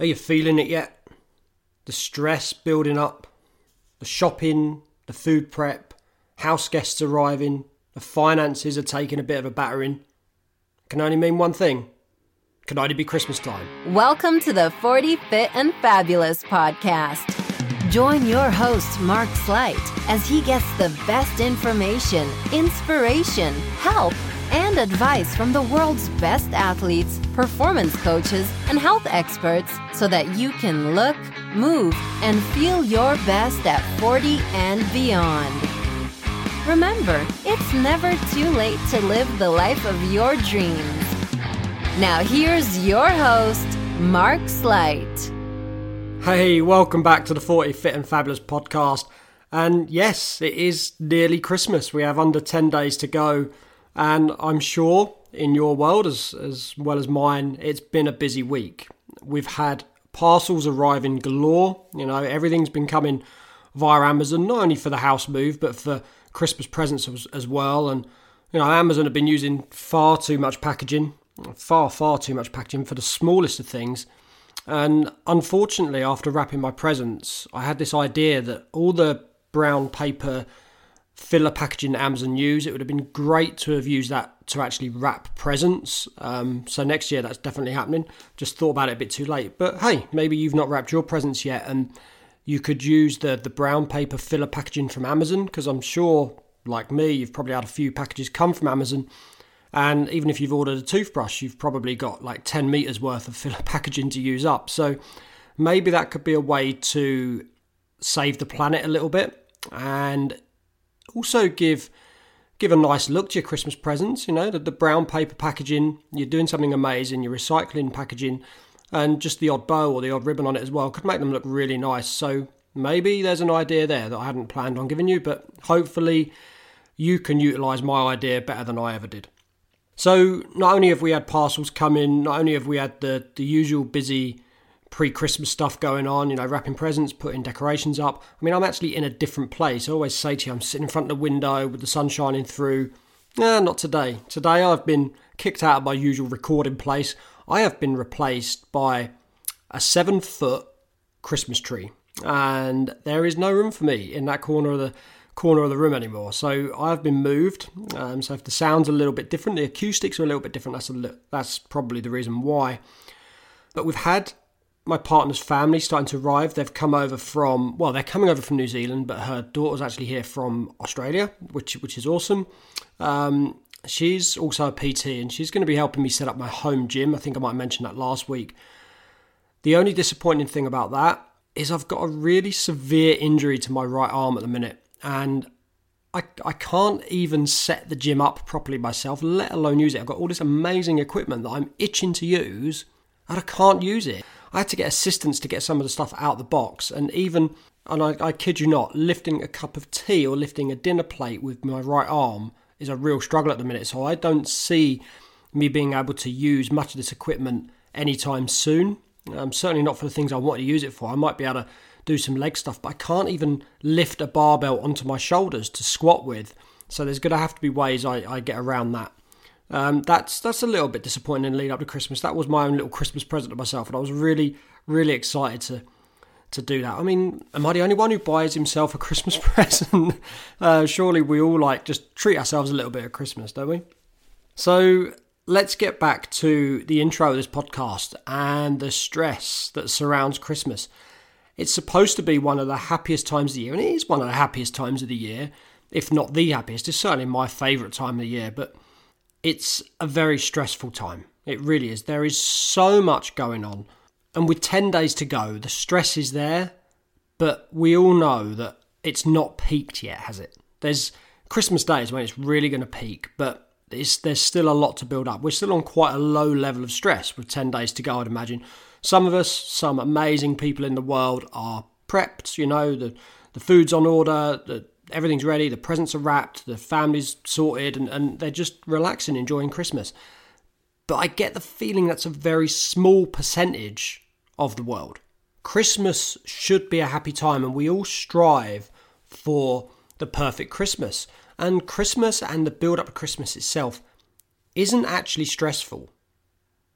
Are you feeling it yet? The stress building up, the shopping, the food prep, house guests arriving, the finances are taking a bit of a battering. Can only mean one thing. Can only be Christmas time. Welcome to the 40 Fit and Fabulous podcast. Join your host, Mark Slight, as he gets the best information, inspiration, help, and advice from the world's best athletes, performance coaches, and health experts so that you can look, move, and feel your best at 40 and beyond. Remember, it's never too late to live the life of your dreams. Now, here's your host, Mark Slight. Hey, welcome back to the 40 Fit and Fabulous podcast. And yes, it is nearly Christmas. We have under 10 days to go and I'm sure in your world, as, as well as mine, it's been a busy week. We've had parcels arriving galore. You know, everything's been coming via Amazon, not only for the house move, but for Christmas presents as, as well. And, you know, Amazon have been using far too much packaging, far, far too much packaging for the smallest of things. And unfortunately, after wrapping my presents, I had this idea that all the brown paper filler packaging Amazon use. It would have been great to have used that to actually wrap presents. Um, so next year that's definitely happening. Just thought about it a bit too late. But hey, maybe you've not wrapped your presents yet and you could use the, the brown paper filler packaging from Amazon because I'm sure, like me, you've probably had a few packages come from Amazon. And even if you've ordered a toothbrush, you've probably got like 10 meters worth of filler packaging to use up. So maybe that could be a way to save the planet a little bit and also give give a nice look to your Christmas presents. You know, the, the brown paper packaging, you're doing something amazing, you're recycling packaging, and just the odd bow or the odd ribbon on it as well could make them look really nice. So maybe there's an idea there that I hadn't planned on giving you, but hopefully you can utilise my idea better than I ever did. So not only have we had parcels come in, not only have we had the, the usual busy pre-Christmas stuff going on, you know, wrapping presents, putting decorations up. I mean, I'm actually in a different place. I always say to you, I'm sitting in front of the window with the sun shining through. Nah, not today. Today I've been kicked out of my usual recording place. I have been replaced by a seven foot Christmas tree. And there is no room for me in that corner of the corner of the room anymore. So I've been moved. Um, so if the sound's a little bit different, the acoustics are a little bit different. That's a li- that's probably the reason why. But we've had my partner's family starting to arrive. They've come over from well, they're coming over from New Zealand, but her daughter's actually here from Australia, which which is awesome. Um, she's also a PT, and she's going to be helping me set up my home gym. I think I might have mentioned that last week. The only disappointing thing about that is I've got a really severe injury to my right arm at the minute, and I, I can't even set the gym up properly myself, let alone use it. I've got all this amazing equipment that I'm itching to use, and I can't use it. I had to get assistance to get some of the stuff out of the box, and even, and I, I kid you not, lifting a cup of tea or lifting a dinner plate with my right arm is a real struggle at the minute. So I don't see me being able to use much of this equipment anytime soon. Um, certainly not for the things I want to use it for. I might be able to do some leg stuff, but I can't even lift a barbell onto my shoulders to squat with. So there's going to have to be ways I, I get around that. Um, that's that's a little bit disappointing in the lead up to Christmas. That was my own little Christmas present to myself, and I was really really excited to to do that. I mean, am I the only one who buys himself a Christmas present? uh, surely we all like just treat ourselves a little bit at Christmas, don't we? So let's get back to the intro of this podcast and the stress that surrounds Christmas. It's supposed to be one of the happiest times of the year, and it is one of the happiest times of the year, if not the happiest. It's certainly my favourite time of the year, but it's a very stressful time. It really is. There is so much going on. And with 10 days to go, the stress is there, but we all know that it's not peaked yet, has it? There's Christmas Day is when it's really going to peak, but there's still a lot to build up. We're still on quite a low level of stress with 10 days to go, I'd imagine. Some of us, some amazing people in the world are prepped, you know, the, the food's on order, the everything's ready, the presents are wrapped, the family's sorted, and, and they're just relaxing, enjoying Christmas. But I get the feeling that's a very small percentage of the world. Christmas should be a happy time, and we all strive for the perfect Christmas. And Christmas and the build up to Christmas itself isn't actually stressful.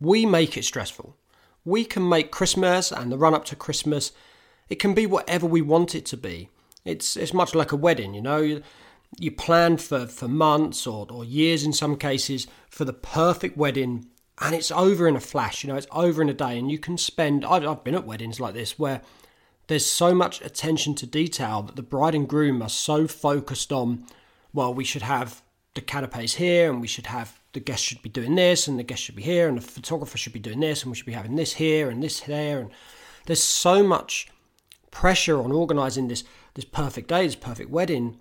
We make it stressful. we can make Christmas and the run up to Christmas, it can be whatever we want it to be. It's it's much like a wedding, you know. You, plan for, for months or, or years in some cases for the perfect wedding and it's over in a flash, you know, it's over in a day. And you can spend, I've, I've been at weddings like this where there's so much attention to detail that the bride and groom are so focused on, well, we should have the canapes here and we should have the guests should be doing this and the guests should be here and the photographer should be doing this and we should be having this here and this there and there's so much pressure on organizing this this perfect day this perfect wedding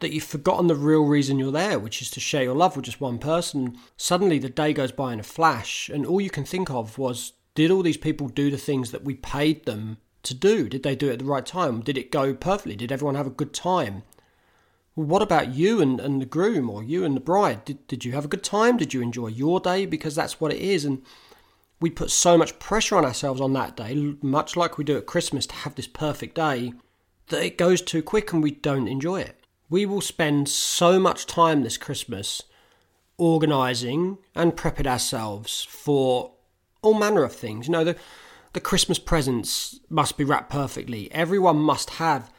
that you've forgotten the real reason you're there which is to share your love with just one person suddenly the day goes by in a flash and all you can think of was did all these people do the things that we paid them to do did they do it at the right time did it go perfectly did everyone have a good time well, what about you and, and the groom or you and the bride? Did, did you have a good time? Did you enjoy your day? Because that's what it is. And we put so much pressure on ourselves on that day, much like we do at Christmas to have this perfect day, that it goes too quick and we don't enjoy it. We will spend so much time this Christmas organising and prepping ourselves for all manner of things. You know, the, the Christmas presents must be wrapped perfectly. Everyone must have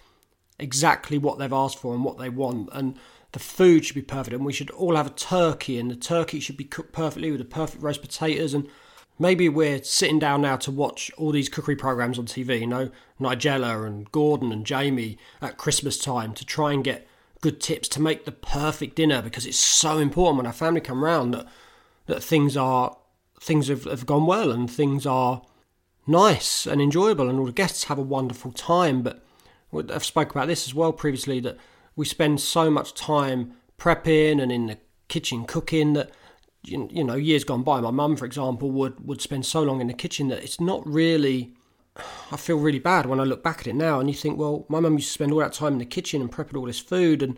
exactly what they've asked for and what they want. And the food should be perfect. And we should all have a turkey, and the turkey should be cooked perfectly with the perfect roast potatoes. And maybe we're sitting down now to watch all these cookery programs on TV, you know, Nigella and Gordon and Jamie at Christmas time to try and get good tips to make the perfect dinner because it's so important when our family come round that that things are things have, have gone well and things are nice and enjoyable and all the guests have a wonderful time. But I've spoke about this as well previously that we spend so much time prepping and in the kitchen cooking that you know years gone by my mum for example would would spend so long in the kitchen that it's not really I feel really bad when I look back at it now and you think well my mum used to spend all that time in the kitchen and prepping all this food and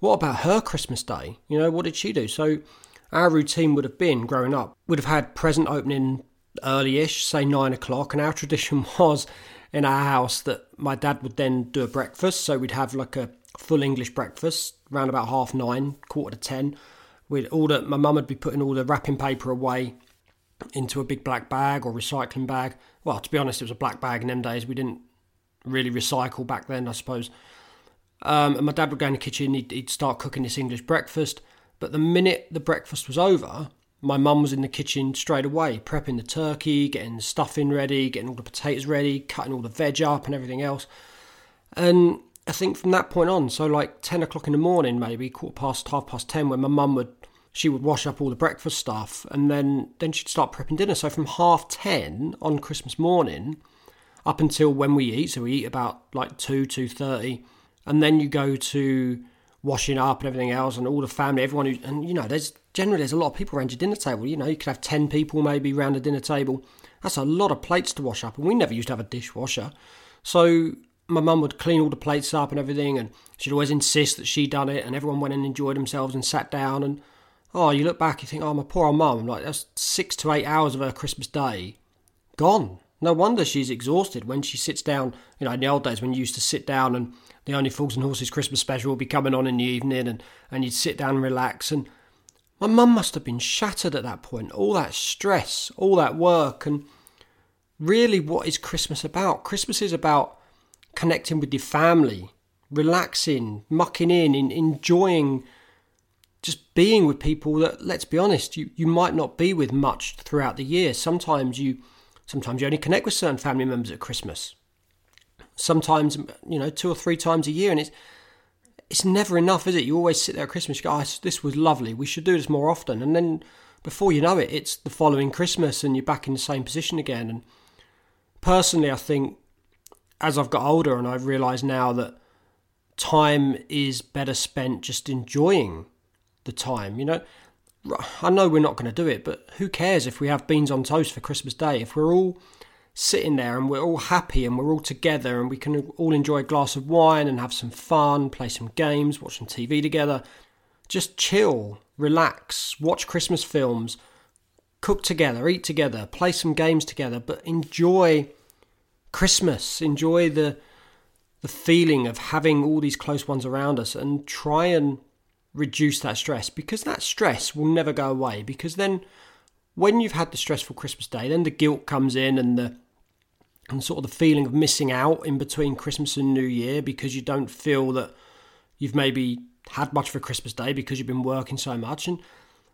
what about her Christmas day you know what did she do so our routine would have been growing up would have had present opening early-ish say nine o'clock and our tradition was in our house that my dad would then do a breakfast. So we'd have like a full English breakfast around about half nine, quarter to ten. We'd all the, my mum would be putting all the wrapping paper away into a big black bag or recycling bag. Well, to be honest, it was a black bag in them days. We didn't really recycle back then, I suppose. Um, and my dad would go in the kitchen, he'd, he'd start cooking this English breakfast. But the minute the breakfast was over, my mum was in the kitchen straight away, prepping the turkey, getting the stuffing ready, getting all the potatoes ready, cutting all the veg up and everything else. And I think from that point on, so like 10 o'clock in the morning, maybe quarter past, half past 10, when my mum would, she would wash up all the breakfast stuff and then, then she'd start prepping dinner. So from half 10 on Christmas morning up until when we eat, so we eat about like 2, 2.30, and then you go to washing up and everything else and all the family, everyone who, and you know, there's generally there's a lot of people around your dinner table. You know, you could have 10 people maybe around the dinner table. That's a lot of plates to wash up. And we never used to have a dishwasher. So my mum would clean all the plates up and everything. And she'd always insist that she'd done it. And everyone went and enjoyed themselves and sat down. And oh, you look back, you think, oh, my poor old mum. Like, that's six to eight hours of her Christmas day gone. No wonder she's exhausted when she sits down. You know, in the old days when you used to sit down and the Only Fools and Horses Christmas special would be coming on in the evening and, and you'd sit down and relax. And my mum must have been shattered at that point. All that stress, all that work, and really, what is Christmas about? Christmas is about connecting with your family, relaxing, mucking in, in enjoying just being with people that let's be honest you, you might not be with much throughout the year sometimes you sometimes you only connect with certain family members at christmas sometimes you know two or three times a year and it's it's never enough, is it? You always sit there at Christmas, you go, oh, this was lovely, we should do this more often. And then before you know it, it's the following Christmas and you're back in the same position again. And personally, I think as I've got older and I've realised now that time is better spent just enjoying the time, you know. I know we're not going to do it, but who cares if we have beans on toast for Christmas Day? If we're all sitting there and we're all happy and we're all together and we can all enjoy a glass of wine and have some fun, play some games, watch some TV together. Just chill, relax, watch Christmas films, cook together, eat together, play some games together, but enjoy Christmas, enjoy the the feeling of having all these close ones around us and try and reduce that stress because that stress will never go away because then when you've had the stressful Christmas day, then the guilt comes in and the and sort of the feeling of missing out in between Christmas and New Year because you don't feel that you've maybe had much of a Christmas day because you've been working so much. And,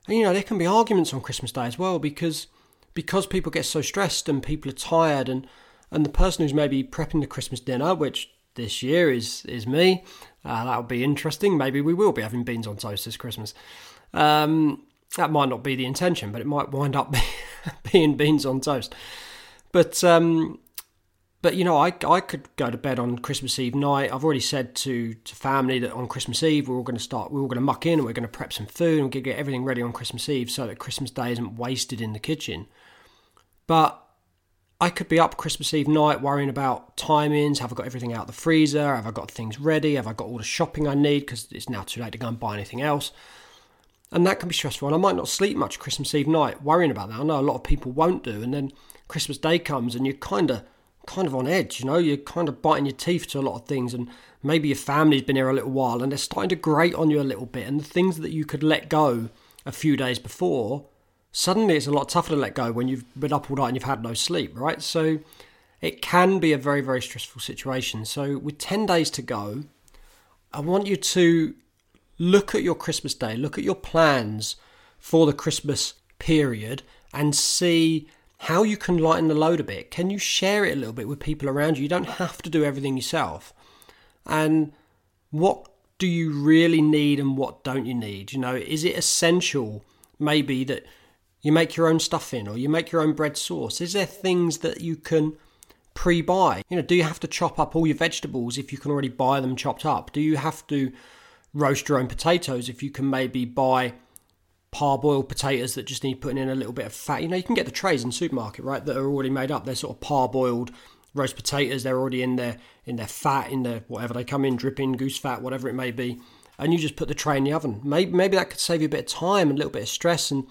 and you know there can be arguments on Christmas Day as well because because people get so stressed and people are tired and and the person who's maybe prepping the Christmas dinner, which this year is is me, uh, that'll be interesting. Maybe we will be having beans on toast this Christmas. Um, that might not be the intention, but it might wind up being beans on toast. But um, but you know, I I could go to bed on Christmas Eve night. I've already said to to family that on Christmas Eve we're all going to start. We're all going to muck in and we're going to prep some food and get everything ready on Christmas Eve so that Christmas Day isn't wasted in the kitchen. But I could be up Christmas Eve night worrying about timings. Have I got everything out the freezer? Have I got things ready? Have I got all the shopping I need? Because it's now too late to go and buy anything else. And that can be stressful. And I might not sleep much Christmas Eve night worrying about that. I know a lot of people won't do. And then Christmas Day comes and you're kind of kind of on edge, you know, you're kind of biting your teeth to a lot of things and maybe your family's been here a little while and they're starting to grate on you a little bit and the things that you could let go a few days before, suddenly it's a lot tougher to let go when you've been up all night and you've had no sleep, right? So it can be a very, very stressful situation. So with 10 days to go, I want you to look at your Christmas day, look at your plans for the Christmas period and see how you can lighten the load a bit. Can you share it a little bit with people around you? You don't have to do everything yourself. And what do you really need and what don't you need? You know, is it essential maybe that you make your own stuffing or you make your own bread sauce? Is there things that you can pre buy? You know, do you have to chop up all your vegetables if you can already buy them chopped up? Do you have to roast your own potatoes if you can maybe buy parboiled potatoes that just need putting in a little bit of fat. You know, you can get the trays in the supermarket, right, that are already made up. They're sort of parboiled roast potatoes. They're already in their in their fat, in their whatever they come in, dripping goose fat, whatever it may be. And you just put the tray in the oven. Maybe maybe that could save you a bit of time, and a little bit of stress. And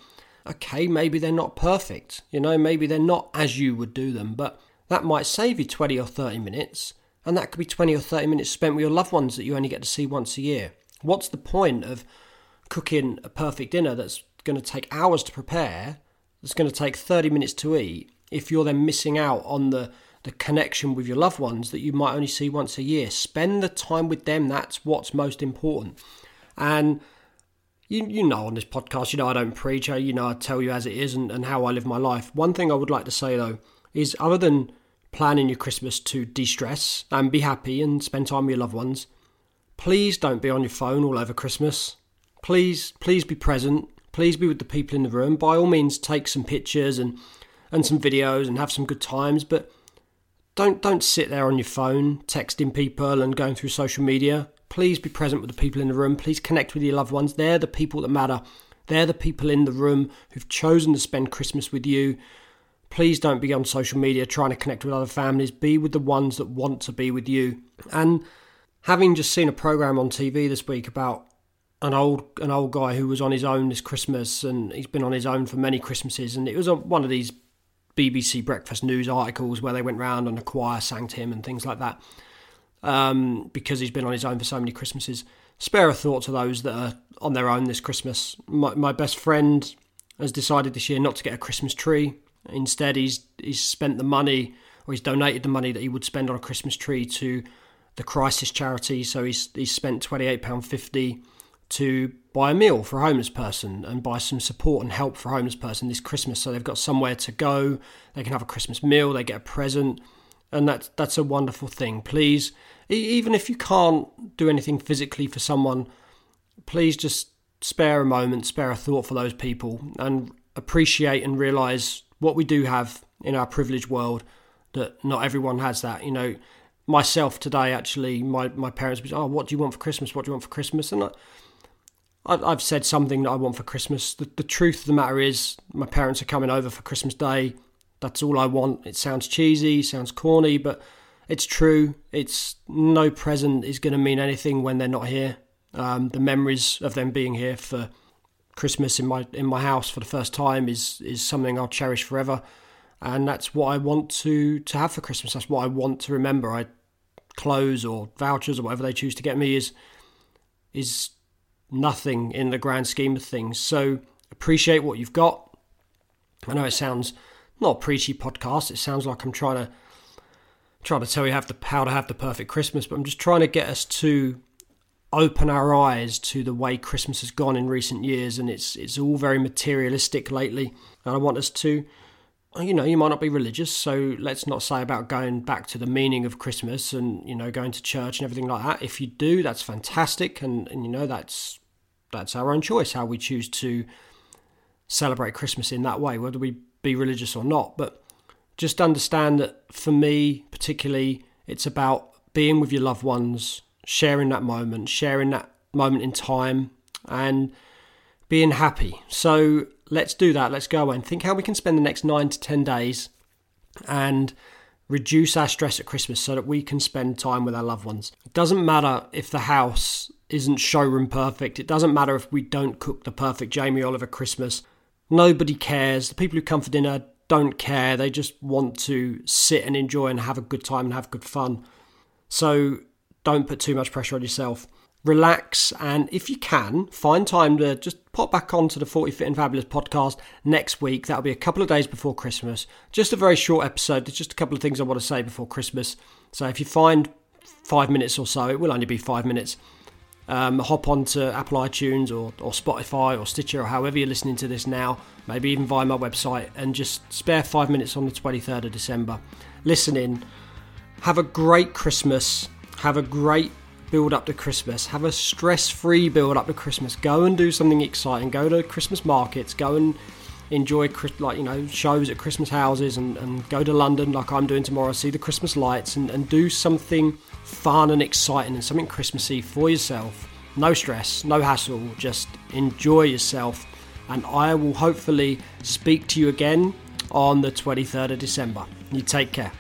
okay, maybe they're not perfect. You know, maybe they're not as you would do them, but that might save you twenty or thirty minutes. And that could be 20 or 30 minutes spent with your loved ones that you only get to see once a year. What's the point of cooking a perfect dinner that's going to take hours to prepare, that's going to take 30 minutes to eat, if you're then missing out on the, the connection with your loved ones that you might only see once a year. Spend the time with them, that's what's most important. And you, you know, on this podcast, you know, I don't preach, you know, I tell you as it is and, and how I live my life. One thing I would like to say though is other than planning your Christmas to de stress and be happy and spend time with your loved ones, please don't be on your phone all over Christmas please, please be present. Please be with the people in the room. By all means, take some pictures and and some videos and have some good times. But don't don't sit there on your phone texting people and going through social media. Please be present with the people in the room. Please connect with your loved ones. They're the people that matter. They're the people in the room who've chosen to spend Christmas with you. Please don't be on social media trying to connect with other families. Be with the ones that want to be with you. And having just seen a program on TV this week about an old an old guy who was on his own this Christmas, and he's been on his own for many Christmases. And it was one of these BBC Breakfast News articles where they went round and a choir sang to him and things like that. Um, because he's been on his own for so many Christmases. Spare a thought to those that are on their own this Christmas. My, my best friend has decided this year not to get a Christmas tree. Instead, he's he's spent the money or he's donated the money that he would spend on a Christmas tree to the Crisis charity. So he's he's spent twenty eight pound fifty to buy a meal for a homeless person and buy some support and help for a homeless person this Christmas. So they've got somewhere to go, they can have a Christmas meal, they get a present, and that's that's a wonderful thing. Please, even if you can't do anything physically for someone, please just spare a moment, spare a thought for those people, and appreciate and realize what we do have in our privileged world. That not everyone has that. You know, myself today actually, my my parents was, oh, what do you want for Christmas? What do you want for Christmas? And I, I've said something that I want for Christmas. The, the truth of the matter is, my parents are coming over for Christmas Day. That's all I want. It sounds cheesy, sounds corny, but it's true. It's no present is going to mean anything when they're not here. Um, the memories of them being here for Christmas in my in my house for the first time is is something I'll cherish forever, and that's what I want to to have for Christmas. That's what I want to remember. I clothes or vouchers or whatever they choose to get me is is nothing in the grand scheme of things. So appreciate what you've got. I know it sounds not a preachy podcast. It sounds like I'm trying to trying to tell you how to, how to have the perfect Christmas, but I'm just trying to get us to open our eyes to the way Christmas has gone in recent years, and it's it's all very materialistic lately. And I want us to, you know, you might not be religious, so let's not say about going back to the meaning of Christmas and you know going to church and everything like that. If you do, that's fantastic, and, and you know that's that's our own choice how we choose to celebrate Christmas in that way, whether we be religious or not. But just understand that for me, particularly, it's about being with your loved ones, sharing that moment, sharing that moment in time, and being happy. So let's do that. Let's go and think how we can spend the next nine to 10 days and reduce our stress at Christmas so that we can spend time with our loved ones. It doesn't matter if the house isn't showroom perfect, it doesn't matter if we don't cook the perfect Jamie Oliver Christmas. Nobody cares. The people who come for dinner don't care. They just want to sit and enjoy and have a good time and have good fun. So don't put too much pressure on yourself. Relax and if you can, find time to just pop back onto the 40 Fit and Fabulous podcast next week. That'll be a couple of days before Christmas. Just a very short episode. There's just a couple of things I want to say before Christmas. So if you find five minutes or so, it will only be five minutes um, hop onto Apple iTunes or, or Spotify or Stitcher or however you're listening to this now, maybe even via my website, and just spare five minutes on the 23rd of December. Listen in. Have a great Christmas. Have a great build up to Christmas. Have a stress free build up to Christmas. Go and do something exciting. Go to Christmas markets. Go and enjoy like you know shows at Christmas houses and, and go to London like I'm doing tomorrow. See the Christmas lights and, and do something fun and exciting and something Christmassy for yourself. No stress, no hassle, just enjoy yourself. And I will hopefully speak to you again on the 23rd of December. You take care.